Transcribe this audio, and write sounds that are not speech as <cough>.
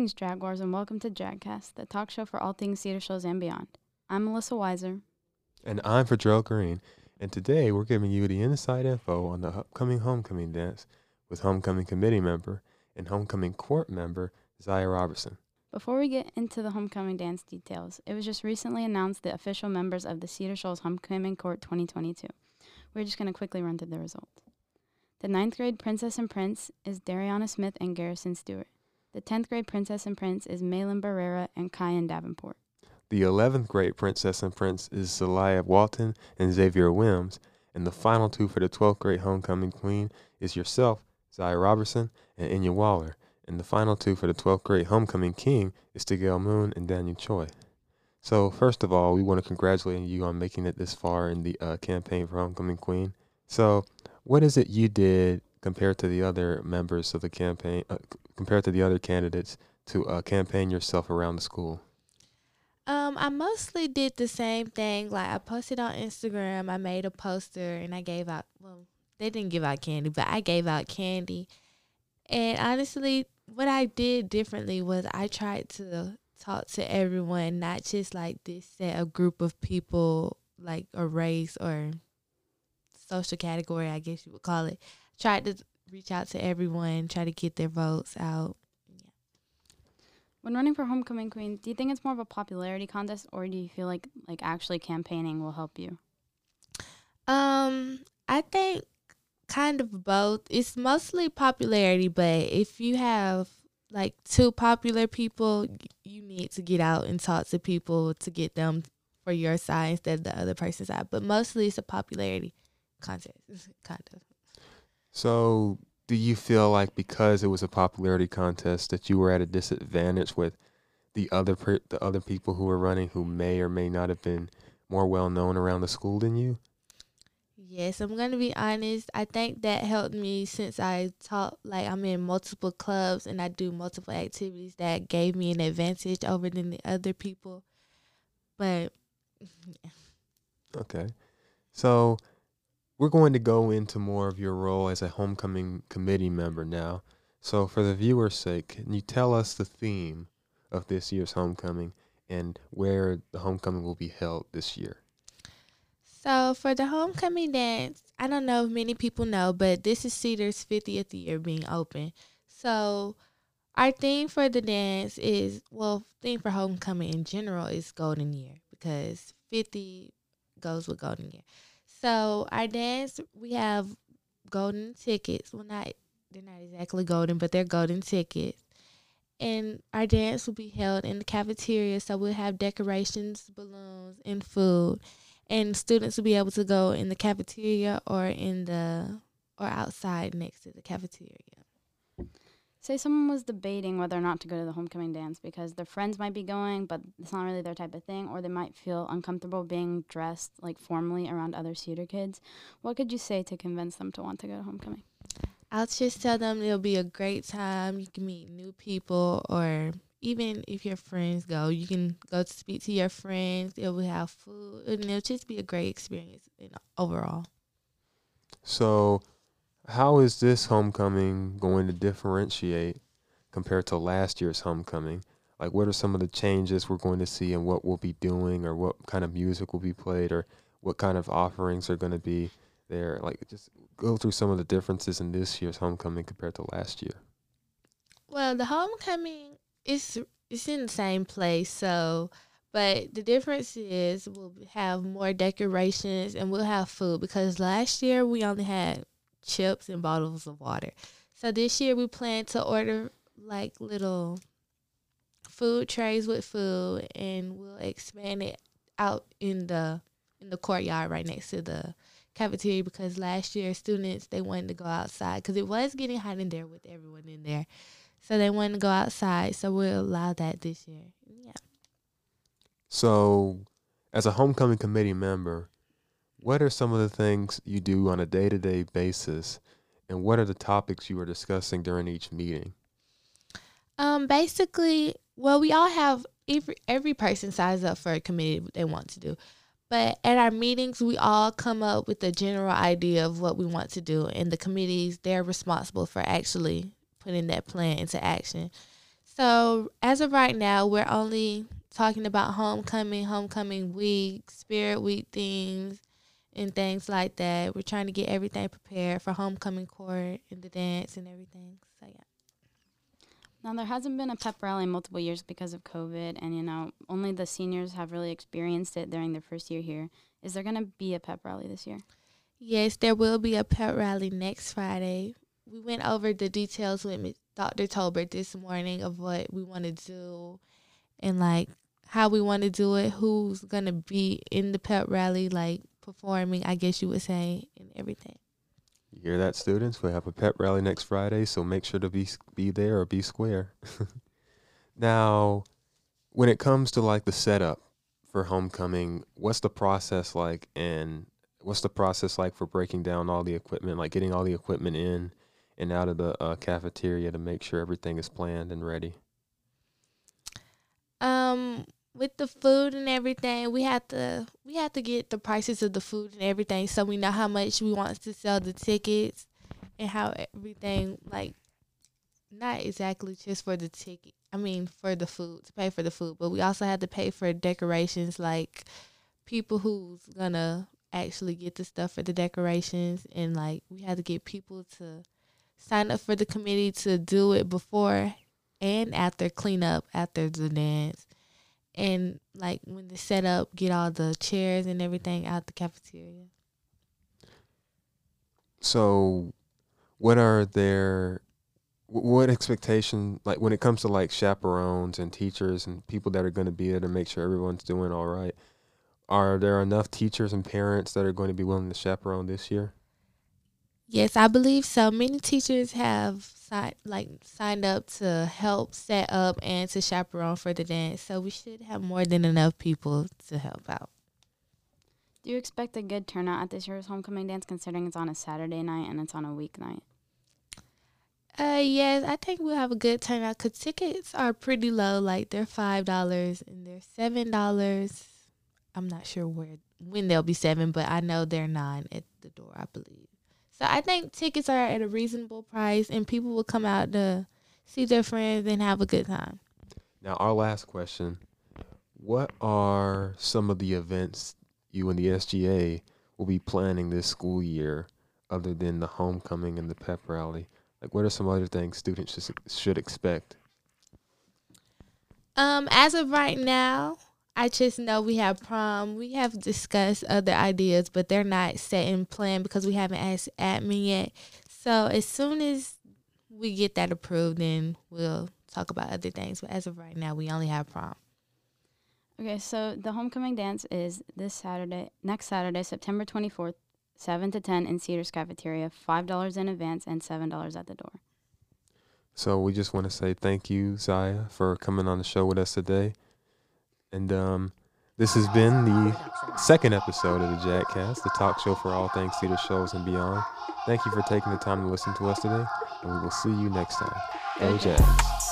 Greetings, Jaguars, and welcome to JagCast, the talk show for all things Cedar Shoals and beyond. I'm Melissa Weiser. And I'm Fadrell Green. And today we're giving you the inside info on the upcoming homecoming dance with homecoming committee member and homecoming court member Zaya Robertson. Before we get into the homecoming dance details, it was just recently announced the official members of the Cedar Shoals Homecoming Court 2022. We're just going to quickly run through the results. The ninth grade Princess and Prince is Dariana Smith and Garrison Stewart. The 10th grade Princess and Prince is Malin Barrera and Kyan Davenport. The 11th grade Princess and Prince is Zelaya Walton and Xavier Wims. And the final two for the 12th grade Homecoming Queen is yourself, Zaya Robertson, and Inya Waller. And the final two for the 12th grade Homecoming King is Stigel Moon and Daniel Choi. So, first of all, we want to congratulate you on making it this far in the uh, campaign for Homecoming Queen. So, what is it you did compared to the other members of the campaign, uh, compared to the other candidates, to uh, campaign yourself around the school? Um, I mostly did the same thing. Like I posted on Instagram, I made a poster and I gave out. Well, they didn't give out candy, but I gave out candy. And honestly, what I did differently was I tried to talk to everyone, not just like this set of group of people, like a race or social category, I guess you would call it. Tried to reach out to everyone, try to get their votes out. Yeah. When running for homecoming queen, do you think it's more of a popularity contest, or do you feel like like actually campaigning will help you? Um, I think kind of both. It's mostly popularity, but if you have like two popular people, you need to get out and talk to people to get them for your side instead of the other person's side. But mostly it's a popularity contest, <laughs> kind of. So, do you feel like because it was a popularity contest that you were at a disadvantage with the other per- the other people who were running who may or may not have been more well known around the school than you? Yes, I'm gonna be honest. I think that helped me since I taught like I'm in multiple clubs and I do multiple activities that gave me an advantage over than the other people. But yeah. Okay. So we're going to go into more of your role as a homecoming committee member now. So for the viewer's sake, can you tell us the theme of this year's homecoming and where the homecoming will be held this year? So for the homecoming dance, I don't know if many people know, but this is Cedar's 50th year being open. So our theme for the dance is well, theme for homecoming in general is golden year because 50 goes with golden year. So our dance, we have golden tickets. Well, not they're not exactly golden, but they're golden tickets. And our dance will be held in the cafeteria, so we'll have decorations, balloons, and food and students will be able to go in the cafeteria or in the or outside next to the cafeteria. Say someone was debating whether or not to go to the homecoming dance because their friends might be going, but it's not really their type of thing, or they might feel uncomfortable being dressed like formally around other Cedar kids. What could you say to convince them to want to go to homecoming? I'll just tell them it'll be a great time. You can meet new people or even if your friends go, you can go to speak to your friends. It will have food, and it'll just be a great experience you know, overall. So, how is this homecoming going to differentiate compared to last year's homecoming? Like, what are some of the changes we're going to see, and what we'll be doing, or what kind of music will be played, or what kind of offerings are going to be there? Like, just go through some of the differences in this year's homecoming compared to last year. Well, the homecoming it's it's in the same place, so but the difference is we'll have more decorations and we'll have food because last year we only had chips and bottles of water. So this year we plan to order like little food trays with food and we'll expand it out in the in the courtyard right next to the cafeteria because last year students they wanted to go outside because it was getting hot in there with everyone in there. So they wanted to go outside. So we'll allow that this year. Yeah. So, as a homecoming committee member, what are some of the things you do on a day to day basis, and what are the topics you are discussing during each meeting? Um, basically, well, we all have every every person signs up for a committee they want to do. But at our meetings, we all come up with a general idea of what we want to do, and the committees they're responsible for actually putting that plan into action. So as of right now, we're only talking about homecoming, homecoming week, spirit week things, and things like that. We're trying to get everything prepared for homecoming court and the dance and everything. So yeah. Now there hasn't been a pep rally in multiple years because of COVID, and you know only the seniors have really experienced it during their first year here. Is there going to be a pep rally this year? Yes, there will be a pep rally next Friday. We went over the details with Dr. Tolbert this morning of what we want to do and like how we want to do it, who's going to be in the pep rally, like performing, I guess you would say, and everything. You hear that, students? We have a pep rally next Friday, so make sure to be be there or be square. <laughs> now, when it comes to like the setup for homecoming, what's the process like, and what's the process like for breaking down all the equipment, like getting all the equipment in and out of the uh, cafeteria to make sure everything is planned and ready? Um, with the food and everything, we have to we have to get the prices of the food and everything so we know how much we want to sell the tickets and how everything like not exactly just for the ticket. I mean for the food, to pay for the food, but we also have to pay for decorations like people who's gonna actually get the stuff for the decorations and like we had to get people to sign up for the committee to do it before and after cleanup after the dance and like when they set up get all the chairs and everything out the cafeteria so what are their what expectation like when it comes to like chaperones and teachers and people that are going to be there to make sure everyone's doing all right are there enough teachers and parents that are going to be willing to chaperone this year? Yes, I believe so. Many teachers have signed like signed up to help set up and to chaperone for the dance. So we should have more than enough people to help out. Do you expect a good turnout at this year's homecoming dance considering it's on a Saturday night and it's on a weeknight? Uh, yes, I think we'll have a good turnout because tickets are pretty low. Like they're five dollars and they're seven dollars I'm not sure where when they'll be seven, but I know they're nine at the door, I believe. So I think tickets are at a reasonable price, and people will come out to see their friends and have a good time. Now, our last question: What are some of the events you and the SGA will be planning this school year, other than the homecoming and the pep rally? Like, what are some other things students should, should expect? Um, as of right now, I just know we have prom. We have discussed other ideas, but they're not set in plan because we haven't asked admin yet. So as soon as we get that approved, then we'll talk about other things. But as of right now, we only have prom. Okay, so the homecoming dance is this Saturday, next Saturday, September 24th, 7 to 10 in Cedars Cafeteria, $5 in advance and $7 at the door. So we just want to say thank you, Zaya, for coming on the show with us today. And um, this has been the second episode of the JagCast, the talk show for all things Cedar Shoals and beyond. Thank you for taking the time to listen to us today, and we will see you next time. Go Jags.